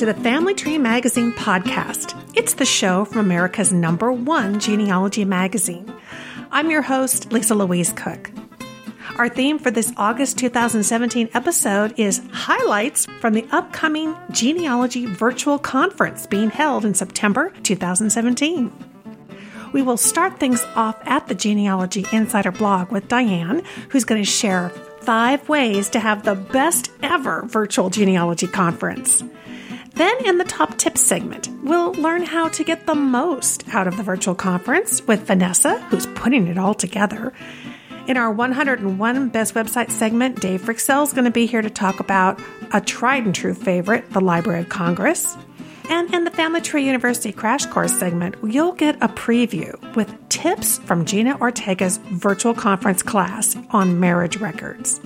To the Family Tree Magazine podcast. It's the show from America's number one genealogy magazine. I'm your host, Lisa Louise Cooke. Our theme for this August 2017 episode is highlights from the upcoming Genealogy Virtual Conference being held in September 2017. We will start things off at the Genealogy Insider blog with Diane, who's going to share five ways to have the best ever virtual genealogy conference. Then, in the top tips segment, we'll learn how to get the most out of the virtual conference with Vanessa, who's putting it all together. In our 101 Best Website segment, Dave Fryxell is going to be here to talk about a tried and true favorite, the Library of Congress. And in the Family Tree University Crash Course segment, you'll get a preview with tips from Gena Ortega's virtual conference class on marriage records.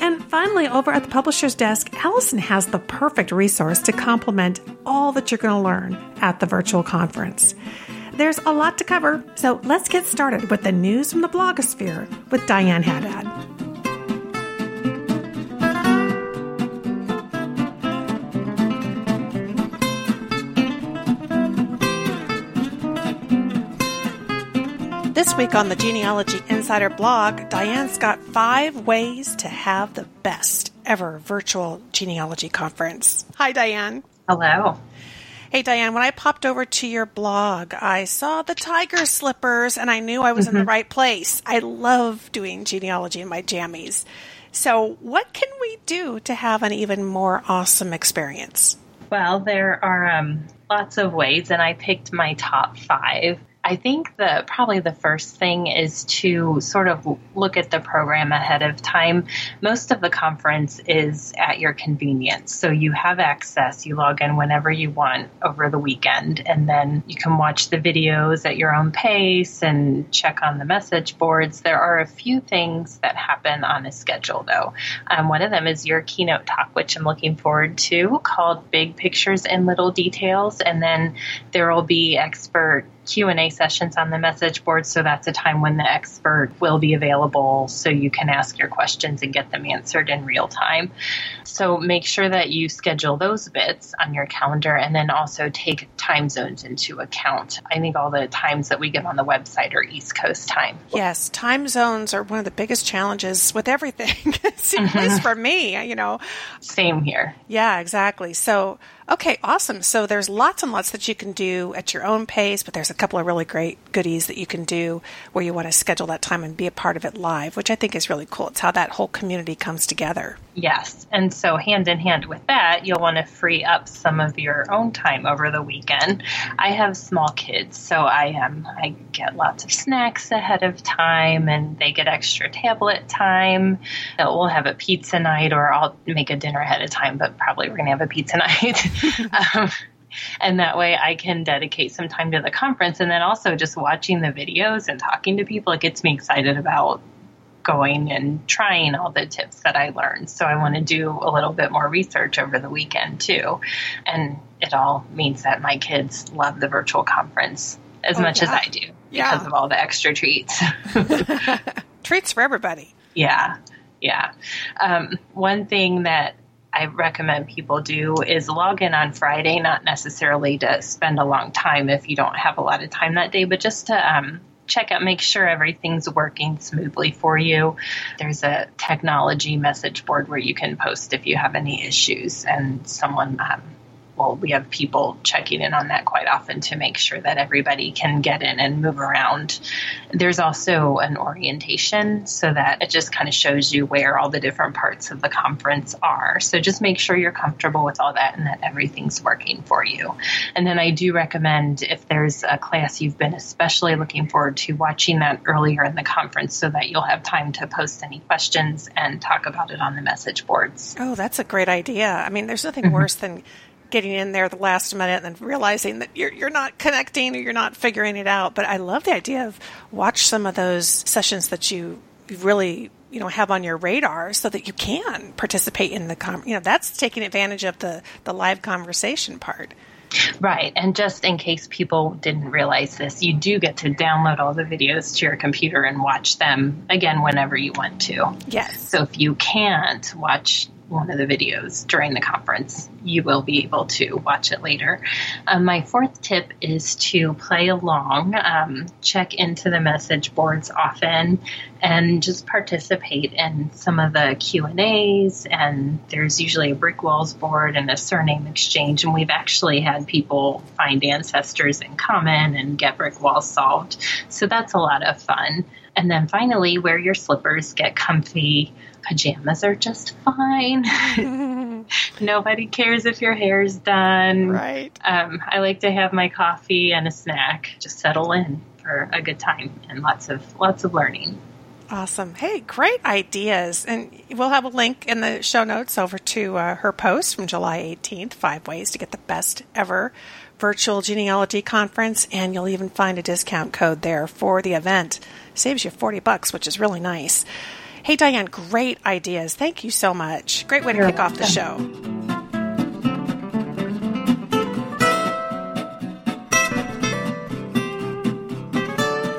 And finally, over at the publisher's desk, Allison has the perfect resource to complement all that you're going to learn at the virtual conference. There's a lot to cover, so let's get started with the news from the blogosphere with Diane Haddad. This week on the Genealogy Insider blog, Diane's got five ways to have the best ever virtual genealogy conference. Hi, Diane. Hello. Hey, Diane, when I popped over to your blog, I saw the tiger slippers and I knew I was mm-hmm. in the mm-hmm. right place. I love doing genealogy in my jammies. So, what can we do to have an even more awesome experience? Well, there are um, lots of ways, and I picked my top five. I think the probably the first thing is to sort of look at the program ahead of time. Most of the conference is at your convenience. So you have access, you log in whenever you want over the weekend and then you can watch the videos at your own pace and check on the message boards. There are a few things that happen on a schedule though. Um, one of them is your keynote talk, which I'm looking forward to, called Big Pictures and Little Details. And then there will be expert Q&A sessions on the message board so that's a time when the expert will be available so you can ask your questions and get them answered in real time. So make sure that you schedule those bits on your calendar and then also take time zones into account. I think all the times that we give on the website are East Coast time. Yes, time zones are one of the biggest challenges with everything. At least mm-hmm. for me, you know. Same here. Yeah, exactly. So Okay, awesome. So there's lots and lots that you can do at your own pace, but there's a couple of really great goodies that you can do where you want to schedule that time and be a part of it live, which I think is really cool. It's how that whole community comes together. Yes. And so, hand in hand with that, you'll want to free up some of your own time over the weekend. I have small kids, so I um, I get lots of snacks ahead of time, and they get extra tablet time. We'll have a pizza night, or I'll make a dinner ahead of time, but probably we're going to have a pizza night. um, and that way I can dedicate some time to the conference. And then also just watching the videos and talking to people, it gets me excited about going and trying all the tips that I learned. So I want to do a little bit more research over the weekend too. And it all means that my kids love the virtual conference as oh, much yeah. as I do yeah. because of all the extra treats. treats for everybody. Yeah. Yeah. Um, one thing that I recommend people do is log in on Friday, not necessarily to spend a long time if you don't have a lot of time that day, but just to um, check out, make sure everything's working smoothly for you. There's a technology message board where you can post if you have any issues, and someone um, well, we have people checking in on that quite often to make sure that everybody can get in and move around. There's also an orientation so that it just kind of shows you where all the different parts of the conference are. So just make sure you're comfortable with all that and that everything's working for you. And then I do recommend if there's a class you've been especially looking forward to watching that earlier in the conference so that you'll have time to post any questions and talk about it on the message boards. Oh, that's a great idea. I mean, there's nothing mm-hmm. worse than getting in there the last minute and then realizing that you're you're not connecting or you're not figuring it out. But I love the idea of watch some of those sessions that you really you know have on your radar so that you can participate in the com- you know that's taking advantage of the the live conversation part. Right. And just in case people didn't realize this, you do get to download all the videos to your computer and watch them again whenever you want to. Yes. So if you can't watch one of the videos during the conference. You will be able to watch it later. Um, my fourth tip is to play along, um, check into the message boards often, and just participate in some of the Q and A's. And there's usually a brick walls board and a surname exchange. And we've actually had people find ancestors in common and get brick walls solved. So that's a lot of fun. And then finally, wear your slippers, get comfy. Pajamas are just fine. Nobody cares if your hair's done. Right. Um, I like to have my coffee and a snack. Just settle in for a good time and lots of lots of learning. Awesome. Hey, great ideas. And we'll have a link in the show notes over to uh, her post from July 18th Five Ways to Get the Best Ever Virtual Genealogy Conference. And you'll even find a discount code there for the event. Saves you 40 bucks, which is really nice. Hey, Diane, great ideas. Thank you so much. Great way to kick off the show.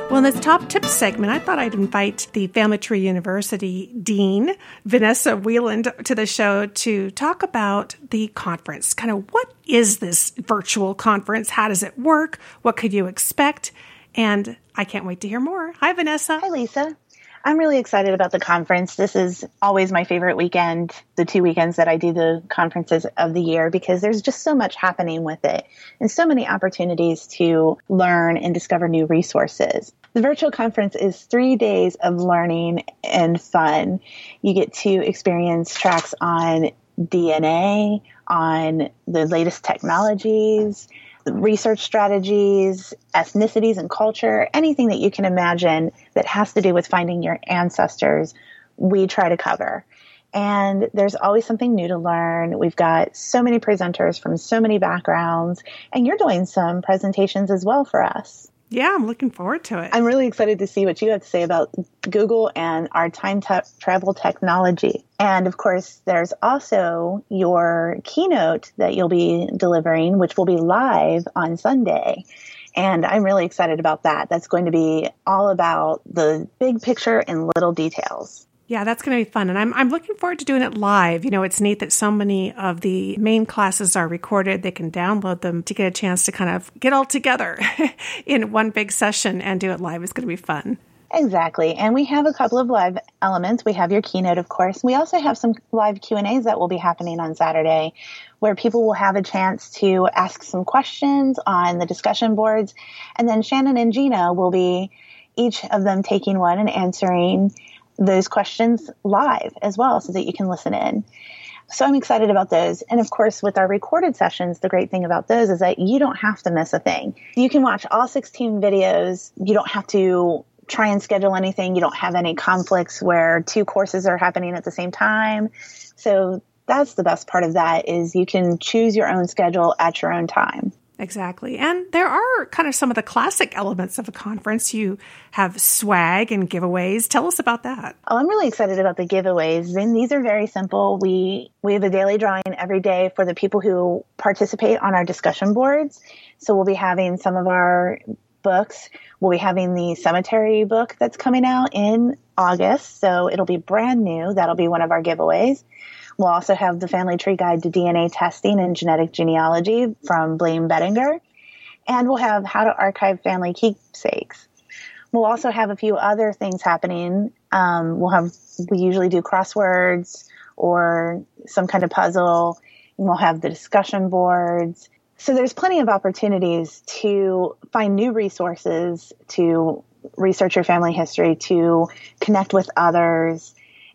Well, in this top tips segment, I thought I'd invite the Family Tree University Dean, Vanessa Wieland, to the show to talk about the conference. Kind of what is this virtual conference? How does it work? What could you expect? And I can't wait to hear more. Hi, Vanessa. Hi, Lisa. I'm really excited about the conference. This is always my favorite weekend, the two weekends that I do the conferences of the year, because there's just so much happening with it and so many opportunities to learn and discover new resources. The virtual conference is three days of learning and fun. You get to experience tracks on DNA, on the latest technologies, research strategies, ethnicities and culture, anything that you can imagine that has to do with finding your ancestors, we try to cover. And there's always something new to learn. We've got so many presenters from so many backgrounds, and you're doing some presentations as well for us. Yeah, I'm looking forward to it. I'm really excited to see what you have to say about Google and our time travel technology. And of course, there's also your keynote that you'll be delivering, which will be live on Sunday. And I'm really excited about that. That's going to be all about the big picture and little details. Yeah, that's going to be fun. And I'm, I'm looking forward to doing it live. You know, it's neat that so many of the main classes are recorded. They can download them to get a chance to kind of get all together in one big session and do it live. It's going to be fun. Exactly. And we have a couple of live elements. We have your keynote, of course. We also have some live Q&As that will be happening on Saturday where people will have a chance to ask some questions on the discussion boards. And then Shannon and Gena will be each of them taking one and answering those questions live as well so that you can listen in. So I'm excited about those. And of course, with our recorded sessions, the great thing about those is that you don't have to miss a thing. You can watch all 16 videos. You don't have to try and schedule anything. You don't have any conflicts where two courses are happening at the same time. So that's the best part of that is you can choose your own schedule at your own time. Exactly. And there are kind of some of the classic elements of a conference. You have swag and giveaways. Tell us about that. Oh, I'm really excited about the giveaways. And these are very simple. We we have a daily drawing every day for the people who participate on our discussion boards. So we'll be having some of our books. We'll be having the cemetery book that's coming out in August. So it'll be brand new. That'll be one of our giveaways. We'll also have the Family Tree Guide to DNA Testing and Genetic Genealogy from Blaine Bettinger. And we'll have How to Archive Family Keepsakes. We'll also have a few other things happening. Um, we'll have, we usually do crosswords or some kind of puzzle. And we'll have the discussion boards. So there's plenty of opportunities to find new resources, to research your family history, to connect with others,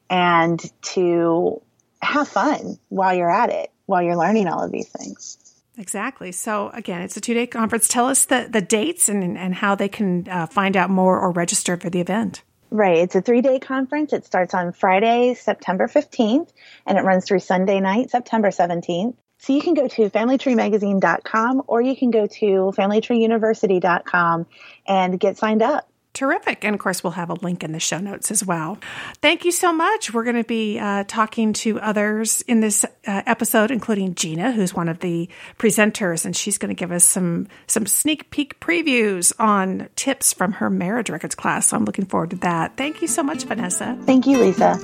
and to have fun while you're at it, while you're learning all of these things. Exactly. So again, it's a two day conference. Tell us the, the dates and, and how they can uh, find out more or register for the event. Right. It's a three day conference. It starts on Friday, September 15th, and it runs through Sunday night, September 17th. So you can go to familytreemagazine.com or you can go to familytreeuniversity.com and get signed up. Terrific. And of course, we'll have a link in the show notes as well. Thank you so much. We're going to be uh, talking to others in this uh, episode, including Gena, who's one of the presenters, and she's going to give us some, some sneak peek previews on tips from her marriage records class. So I'm looking forward to that. Thank you so much, Vanessa. Thank you, Lisa.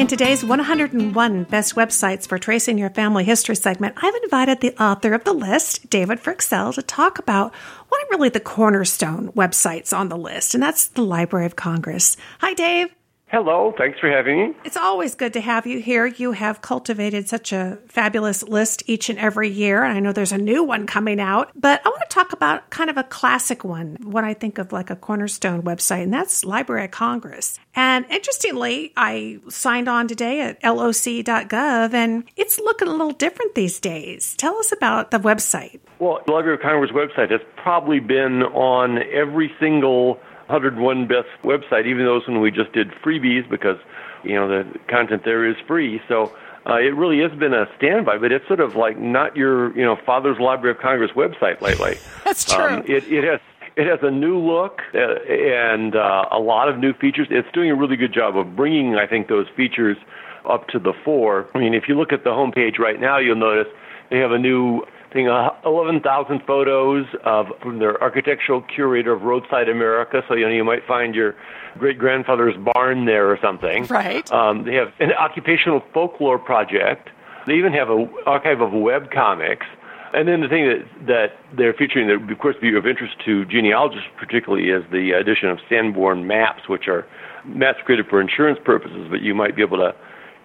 In today's 101 Best Websites for Tracing Your Family History segment, I've invited the author of the list, David Fryxell, to talk about what are really the cornerstone websites on the list, and that's the Library of Congress. Hi, Dave. Hello, thanks for having me. It's always good to have you here. You have cultivated such a fabulous list each and every year. And I know there's a new one coming out, but I want to talk about kind of a classic one, what I think of like a cornerstone website, and that's Library of Congress. And interestingly, I signed on today at loc.gov, and it's looking a little different these days. Tell us about the website. Well, the Library of Congress website has probably been on every single 101 Best website, even those when we just did freebies because, you know, the content there is free. So uh, it really has been a standby, but it's sort of like not your, you know, Father's Library of Congress website lately. That's true. Um, it, it has it has a new look uh, and uh, a lot of new features. It's doing a really good job of bringing, I think, those features up to the fore. I mean, if you look at the homepage right now, you'll notice they have a new thing, uh, 11,000 photos of from their architectural curator of Roadside America. So you know you might find your great grandfather's barn there or something. Right. Um, they have an occupational folklore project. They even have an archive of web comics. And then the thing that that they're featuring that would of course be of interest to genealogists particularly is the addition of Sanborn maps, which are maps created for insurance purposes, but you might be able to,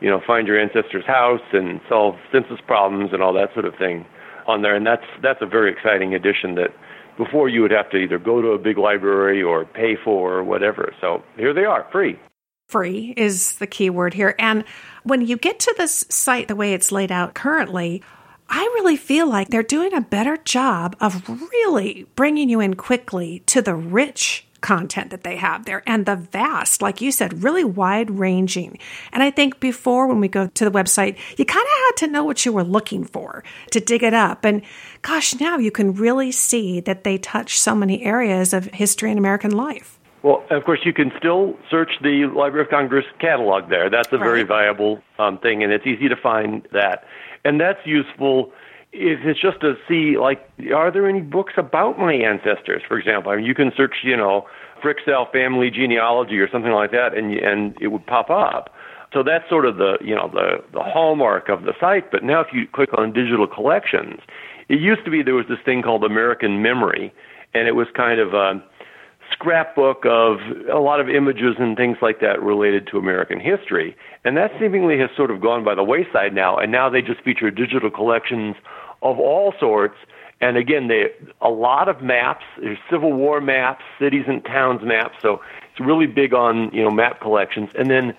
you know, find your ancestor's house and solve census problems and all that sort of thing on there, and that's that's a very exciting addition that before you would have to either go to a big library or pay for or whatever. So here they are, free. Free is the key word here. And when you get to this site the way it's laid out currently, I really feel like they're doing a better job of really bringing you in quickly to the rich content that they have there and the vast, like you said, really wide ranging. And I think before when we go to the website, you kind of had to know what you were looking for to dig it up. And gosh, now you can really see that they touch so many areas of history and American life. Well, of course, you can still search the Library of Congress catalog there. That's a right. very viable um, thing, and it's easy to find that. And that's useful if it's just to see, like, are there any books about my ancestors, for example? I mean, you can search, you know, Fryxell family genealogy or something like that, and and it would pop up. So that's sort of the you know the the hallmark of the site. But now, if you click on digital collections, it used to be there was this thing called American Memory, and it was kind of a scrapbook of a lot of images and things like that related to American history. And that seemingly has sort of gone by the wayside now. And now they just feature digital collections of all sorts. And again, they a lot of maps. There's Civil War maps, cities and towns maps. So it's really big on you know map collections, and then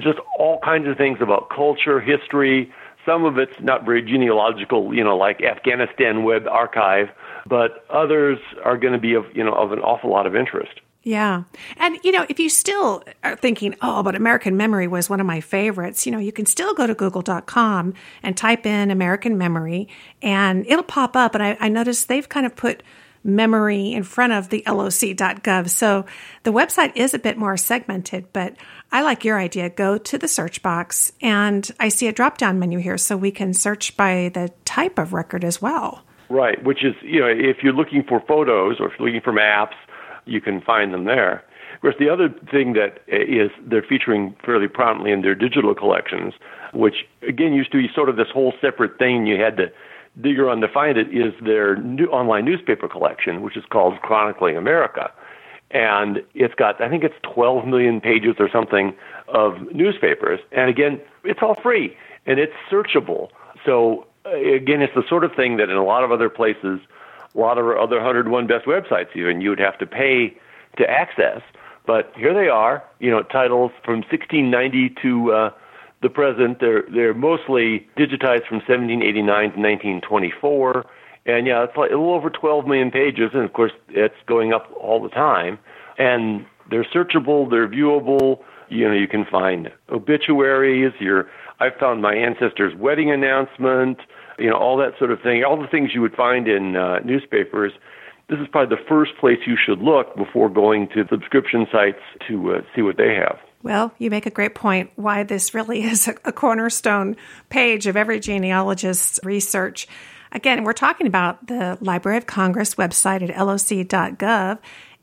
just all kinds of things about culture, history. Some of it's not very genealogical, you know, like Afghanistan Web Archive, but others are going to be of you know of an awful lot of interest. Yeah. And, you know, if you still are thinking, oh, but American Memory was one of my favorites, you know, you can still go to google.com and type in American Memory and it'll pop up. And I, I noticed they've kind of put memory in front of the loc.gov. So the website is a bit more segmented, but I like your idea. Go to the search box and I see a drop down menu here so we can search by the type of record as well. Right, which is, you know, if you're looking for photos or if you're looking for maps, you can find them there. Of course, the other thing that uh, is they're featuring fairly prominently in their digital collections, which again used to be sort of this whole separate thing you had to dig around to find it, is their new online newspaper collection, which is called Chronicling America. And it's got, I think it's 12 million pages or something of newspapers. And again, it's all free and it's searchable. So uh, again, it's the sort of thing that in a lot of other places a lot of other 101 best websites even you would have to pay to access. But here they are, you know, titles from 1690 to uh, the present. They're they're mostly digitized from 1789 to 1924, and yeah, it's like a little over 12 million pages, and of course it's going up all the time. And they're searchable, they're viewable. You know, you can find obituaries. Your I found my ancestor's wedding announcement you know, all that sort of thing, all the things you would find in uh, newspapers. This is probably the first place you should look before going to subscription sites to uh, see what they have. Well, you make a great point why this really is a, cornerstone page of every genealogist's research. Again, we're talking about the Library of Congress website at loc.gov.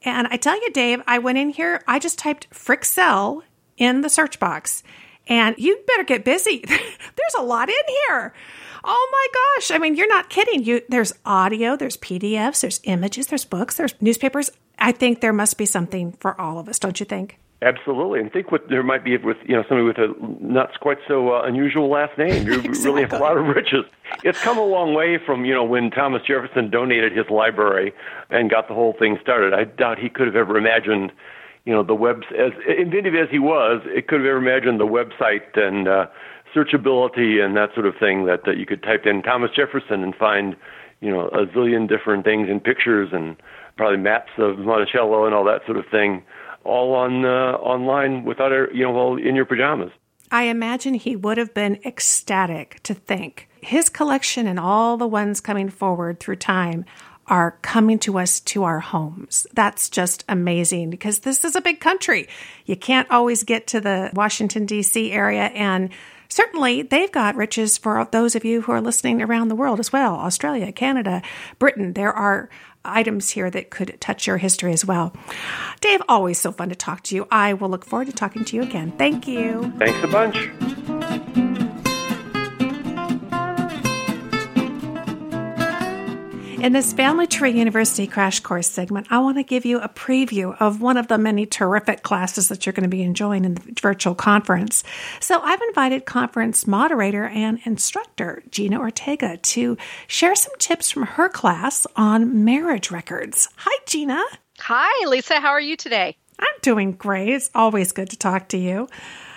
And I tell you, Dave, I went in here, I just typed Fryxell in the search box And you better get busy. there's a lot in here. Oh my gosh. I mean, you're not kidding. You there's audio, there's PDFs, there's images, there's books, there's newspapers. I think there must be something for all of us, don't you think? Absolutely, and think what there might be with you know somebody with a not quite so uh, unusual last name. You exactly. really have a lot of riches. It's come a long way from you know when Thomas Jefferson donated his library and got the whole thing started. I doubt he could have ever imagined, you know, the web as inventive as he was, it could have ever imagined the website and uh, searchability and that sort of thing that that you could type in Thomas Jefferson and find, you know, a zillion different things and pictures and probably maps of Monticello and all that sort of thing all on uh, online without you know while in your pajamas. I imagine he would have been ecstatic to think his collection and all the ones coming forward through time are coming to us to our homes. That's just amazing because this is a big country. You can't always get to the Washington, D.C. area. And certainly they've got riches for those of you who are listening around the world as well Australia, Canada, Britain. There are items here that could touch your history as well. Dave, always so fun to talk to you. I will look forward to talking to you again. Thank you. Thanks a bunch. In this Family Tree University Crash Course segment, I want to give you a preview of one of the many terrific classes that you're going to be enjoying in the virtual conference. So I've invited conference moderator and instructor Gena Ortega to share some tips from her class on marriage records. Hi, Gena. Hi, Lisa. How are you today? I'm doing great. It's always good to talk to you.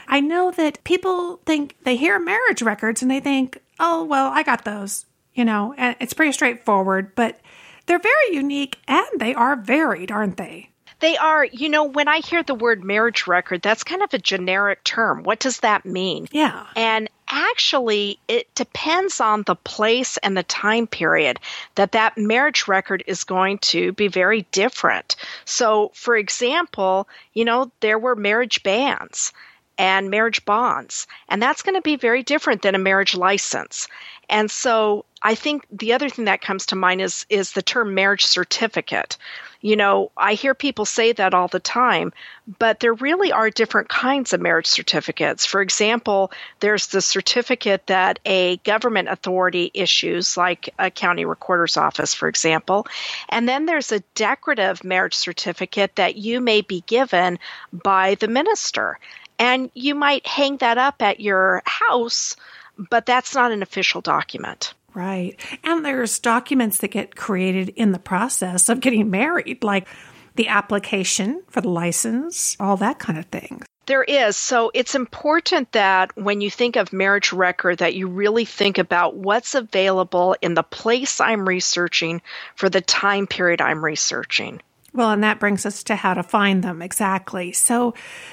I know that people think they hear marriage records and they think, oh, well, I got those you know, and it's pretty straightforward, but they're very unique and they are varied, aren't they? They are. You know, when I hear the word marriage record, that's kind of a generic term. What does that mean? Yeah. And actually, it depends on the place and the time period that that marriage record is going to be very different. So, for example, you know, there were marriage banns and marriage bonds, and that's going to be very different than a marriage license. And so I think the other thing that comes to mind is is the term marriage certificate. You know, I hear people say that all the time, but there really are different kinds of marriage certificates. For example, there's the certificate that a government authority issues, like a county recorder's office, for example. And then there's a decorative marriage certificate that you may be given by the minister. And you might hang that up at your house, but that's not an official document. Right. And there's documents that get created in the process of getting married, like the application for the license, all that kind of thing. There is. So it's important that when you think of marriage record that you really think about what's available in the place I'm researching for the time period I'm researching. Well, and that brings us to how to find them exactly. So,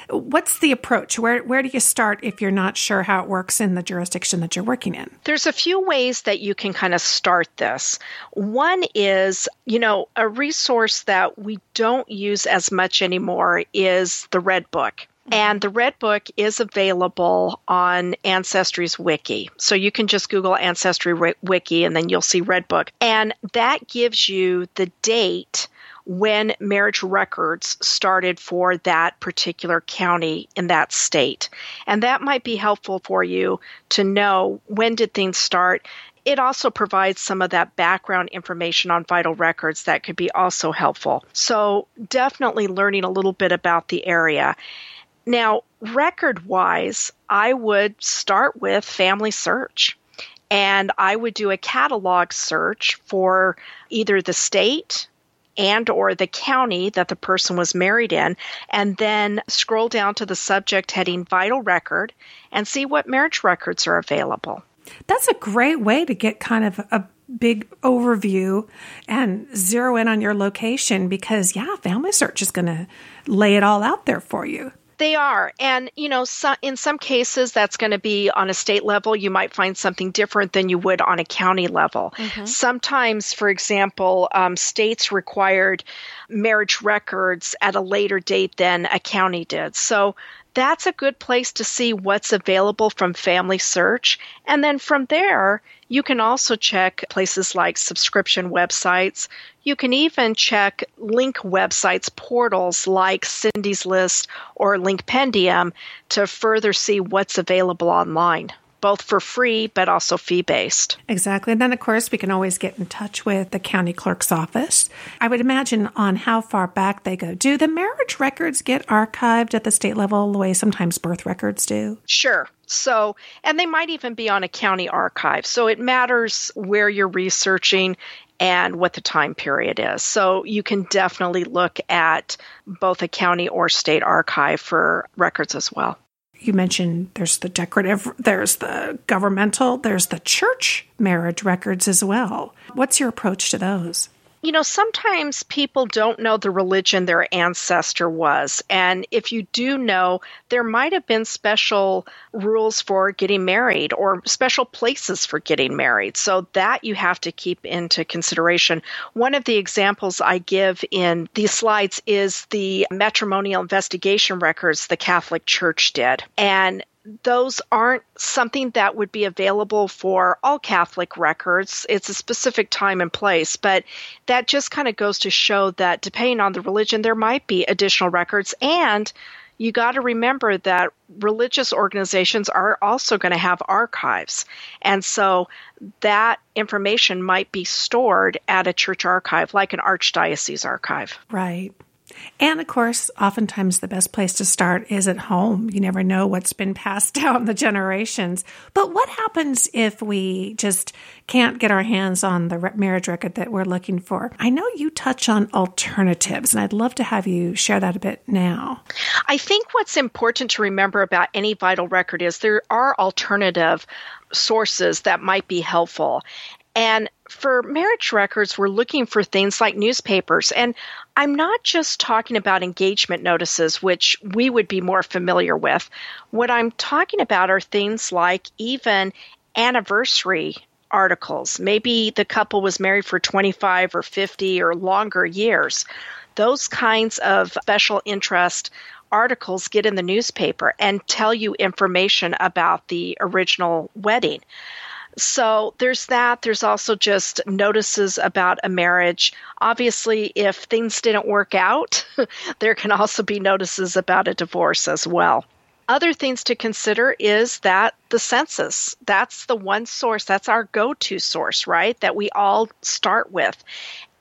what's the approach? Where where do you start if you're not sure how it works in the jurisdiction that you're working in? There's a few ways that you can kind of start this. One is, you know, a resource that we don't use as much anymore is the Red Book. Mm-hmm. And the Red Book is available on Ancestry's wiki. So you can just Google Ancestry Wiki and then you'll see Red Book. And that gives you the date when marriage records started for that particular county in that state. And that might be helpful for you to know when did things start. It also provides some of that background information on vital records that could be also helpful. So, definitely learning a little bit about the area. Now, record wise, I would start with Family Search and I would do a catalog search for either the state and or the county that the person was married in and then scroll down to the subject heading vital record and see what marriage records are available. That's a great way to get kind of a big overview and zero in on your location because yeah, family search is going to lay it all out there for you. They are. And, you know, so, in some cases, that's going to be on a state level. You might find something different than you would on a county level. Mm-hmm. Sometimes, for example, um, states required marriage records at a later date than a county did. So that's a good place to see what's available from Family Search. And then from there, you can also check places like subscription websites. You can even check link websites, portals like Cyndi's List or Linkpendium to further see what's available online both for free but also fee based. Exactly. And then, of course, we can always get in touch with the county clerk's office. I would imagine on how far back they go. Do the marriage records get archived at the state level the way sometimes birth records do? Sure. So, and they might even be on a county archive. So it matters where you're researching and what the time period is. So you can definitely look at both a county or state archive for records as well you mentioned there's the decorative, there's the governmental, there's the church marriage records as well. What's your approach to those? You know, sometimes people don't know the religion their ancestor was. And if you do know, there might have been special rules for getting married or special places for getting married. So that you have to keep into consideration. One of the examples I give in these slides is the matrimonial investigation records the Catholic Church did. And those aren't something that would be available for all Catholic records. It's a specific time and place, but that just kind of goes to show that depending on the religion, there might be additional records. And you got to remember that religious organizations are also going to have archives. And so that information might be stored at a church archive, like an archdiocese archive. Right. And of course, oftentimes the best place to start is at home. You never know what's been passed down the generations. But what happens if we just can't get our hands on the marriage record that we're looking for? I know you touch on alternatives, and I'd love to have you share that a bit now. I think what's important to remember about any vital record is there are alternative sources that might be helpful. And for marriage records, we're looking for things like newspapers. And I'm not just talking about engagement notices, which we would be more familiar with. What I'm talking about are things like even anniversary articles. Maybe the couple was married for 25 or 50 or longer years. Those kinds of special interest articles get in the newspaper and tell you information about the original wedding. So there's that. There's also just notices about a marriage. Obviously, if things didn't work out, there can also be notices about a divorce as well. Other things to consider is that the census, that's the one source, that's our go to source, right? That we all start with.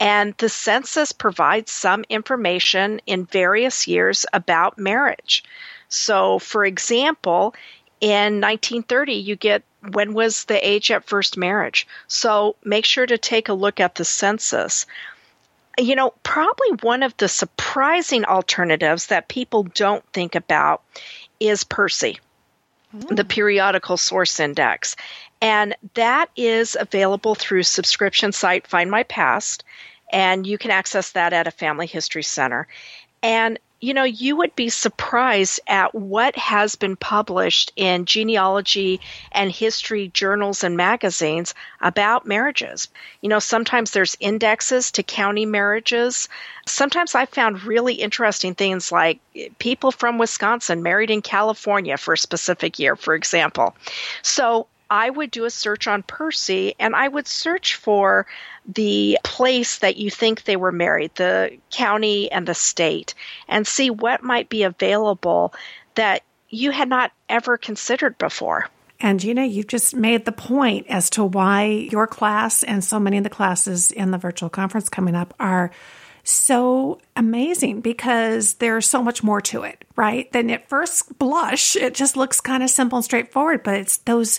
And the census provides some information in various years about marriage. So, for example, in 1930, you get when was the age at first marriage? So make sure to take a look at the census. You know, probably one of the surprising alternatives that people don't think about is PERSI, mm. the Periodical Source Index. And that is available through subscription site Find My Past, and you can access that at a family history center. And you know, you would be surprised at what has been published in genealogy and history journals and magazines about marriages. You know, sometimes there's indexes to county marriages. Sometimes I found really interesting things like people from Wisconsin married in California for a specific year, for example. So I would do a search on PERSI and I would search for the place that you think they were married, the county and the state, and see what might be available that you had not ever considered before. And you know, you've just made the point as to why your class and so many of the classes in the virtual conference coming up are so amazing because there's so much more to it, right? Than at first blush, it just looks kind of simple and straightforward, but it's those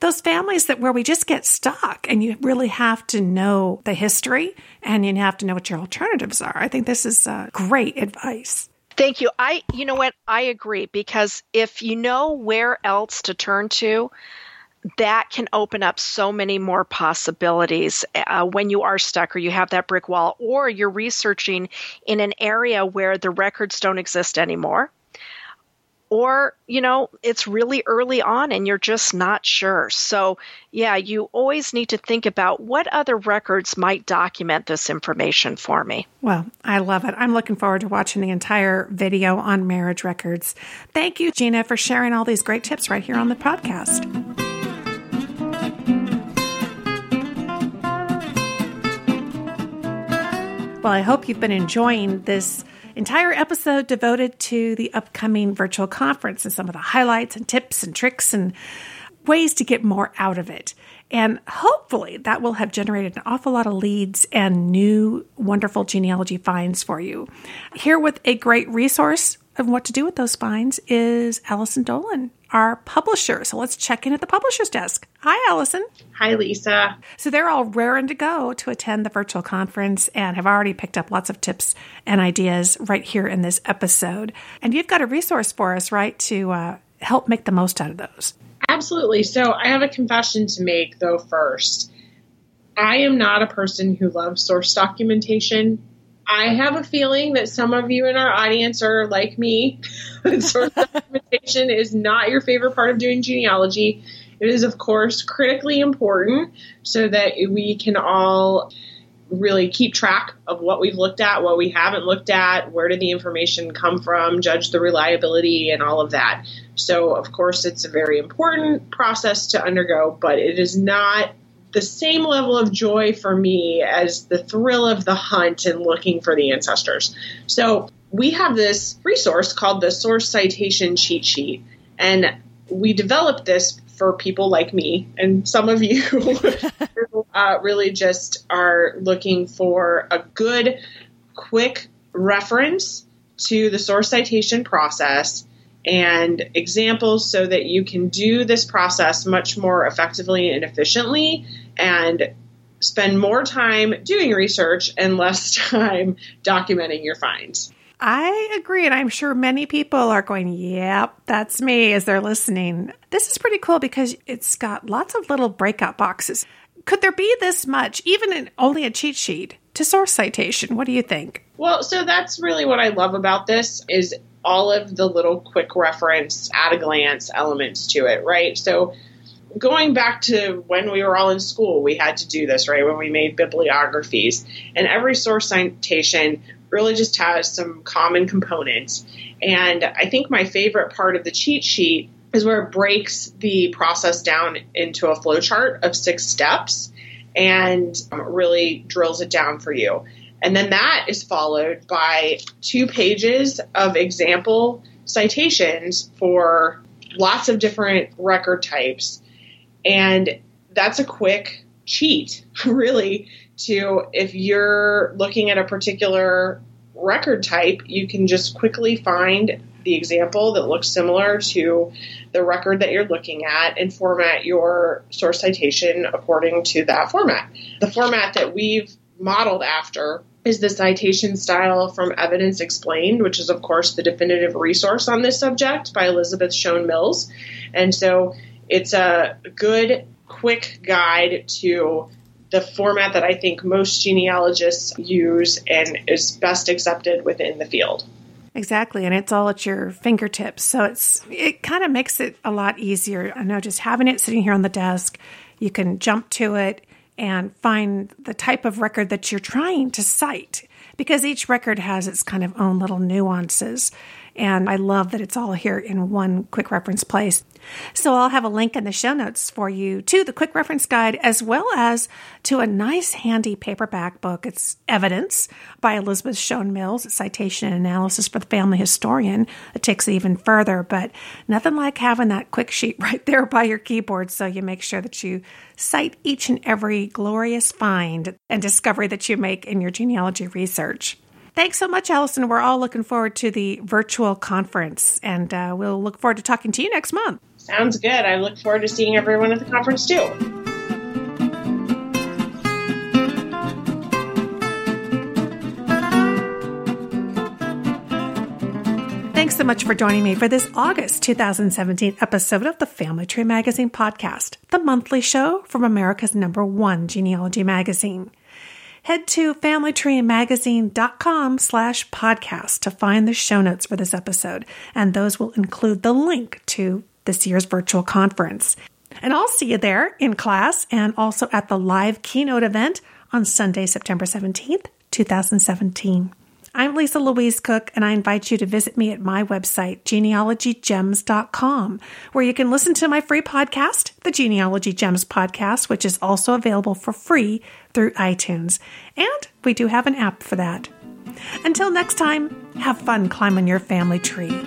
those families that where we just get stuck and you really have to know the history and you have to know what your alternatives are. I think this is uh, great advice. Thank you. I, you know what? I agree because if you know where else to turn to, that can open up so many more possibilities uh, when you are stuck or you have that brick wall or you're researching in an area where the records don't exist anymore or, you know, it's really early on and you're just not sure. So, yeah, you always need to think about what other records might document this information for me. Well, I love it. I'm looking forward to watching the entire video on marriage records. Thank you, Gena, for sharing all these great tips right here on the podcast. Well, I hope you've been enjoying this entire episode devoted to the upcoming virtual conference and some of the highlights and tips and tricks and ways to get more out of it. And hopefully that will have generated an awful lot of leads and new wonderful genealogy finds for you. Here with a great resource of what to do with those finds is Allison Dolan our publisher. So let's check in at the publisher's desk. Hi, Allison. Hi, Lisa. So they're all raring to go to attend the virtual conference and have already picked up lots of tips and ideas right here in this episode. And you've got a resource for us, right, to uh, help make the most out of those. Absolutely. So I have a confession to make, though, first. I am not a person who loves source documentation. I have a feeling that some of you in our audience are like me. source documentation is not your favorite part of doing genealogy. It is, of course, critically important so that we can all really keep track of what we've looked at, what we haven't looked at, where did the information come from, judge the reliability, and all of that. So, of course, it's a very important process to undergo, but it is not the same level of joy for me as the thrill of the hunt and looking for the ancestors. So we have this resource called the Source Citation Cheat Sheet, and we developed this for people like me and some of you who uh, really just are looking for a good, quick reference to the source citation process and examples so that you can do this process much more effectively and efficiently and spend more time doing research and less time documenting your finds. I agree. And I'm sure many people are going, yep, that's me as they're listening. This is pretty cool because it's got lots of little breakout boxes. Could there be this much, even in only a cheat sheet, to source citation? What do you think? Well, so that's really what I love about this is all of the little quick reference at a glance elements to it, right? So going back to when we were all in school, we had to do this, right? When we made bibliographies. And every source citation really just has some common components. And I think my favorite part of the cheat sheet is where it breaks the process down into a flowchart of six steps and um, really drills it down for you. And then that is followed by two pages of example citations for lots of different record types. And that's a quick cheat, really, to if you're looking at a particular record type, you can just quickly find the example that looks similar to the record that you're looking at and format your source citation according to that format. The format that we've modeled after is the citation style from Evidence Explained, which is, of course, the definitive resource on this subject by Elizabeth Shown Mills. And so it's a good, quick guide to the format that I think most genealogists use and is best accepted within the field. Exactly, and it's all at your fingertips. So it's it kind of makes it a lot easier. I know just having it sitting here on the desk, you can jump to it and find the type of record that you're trying to cite because each record has its kind of own little nuances. And I love that it's all here in one quick reference place. So I'll have a link in the show notes for you to the quick reference guide as well as to a nice handy paperback book. It's Evidence by Elizabeth Shown Mills, citation and analysis for the family historian. It takes it even further, but nothing like having that quick sheet right there by your keyboard so you make sure that you cite each and every glorious find and discovery that you make in your genealogy research. Thanks so much, Allison. We're all looking forward to the virtual conference, and uh, we'll look forward to talking to you next month. Sounds good. I look forward to seeing everyone at the conference too. Thanks so much for joining me for this August 2017 episode of the Family Tree Magazine podcast, the monthly show from America's number one genealogy magazine. Head to familytreemagazine.com slash podcast to find the show notes for this episode, and those will include the link to this year's virtual conference. And I'll see you there in class and also at the live keynote event on Sunday, September 17th, 2017. I'm Lisa Louise Cooke, and I invite you to visit me at my website, genealogygems.com, where you can listen to my free podcast, the Genealogy Gems Podcast, which is also available for free through iTunes. And we do have an app for that. Until next time, have fun climbing your family tree.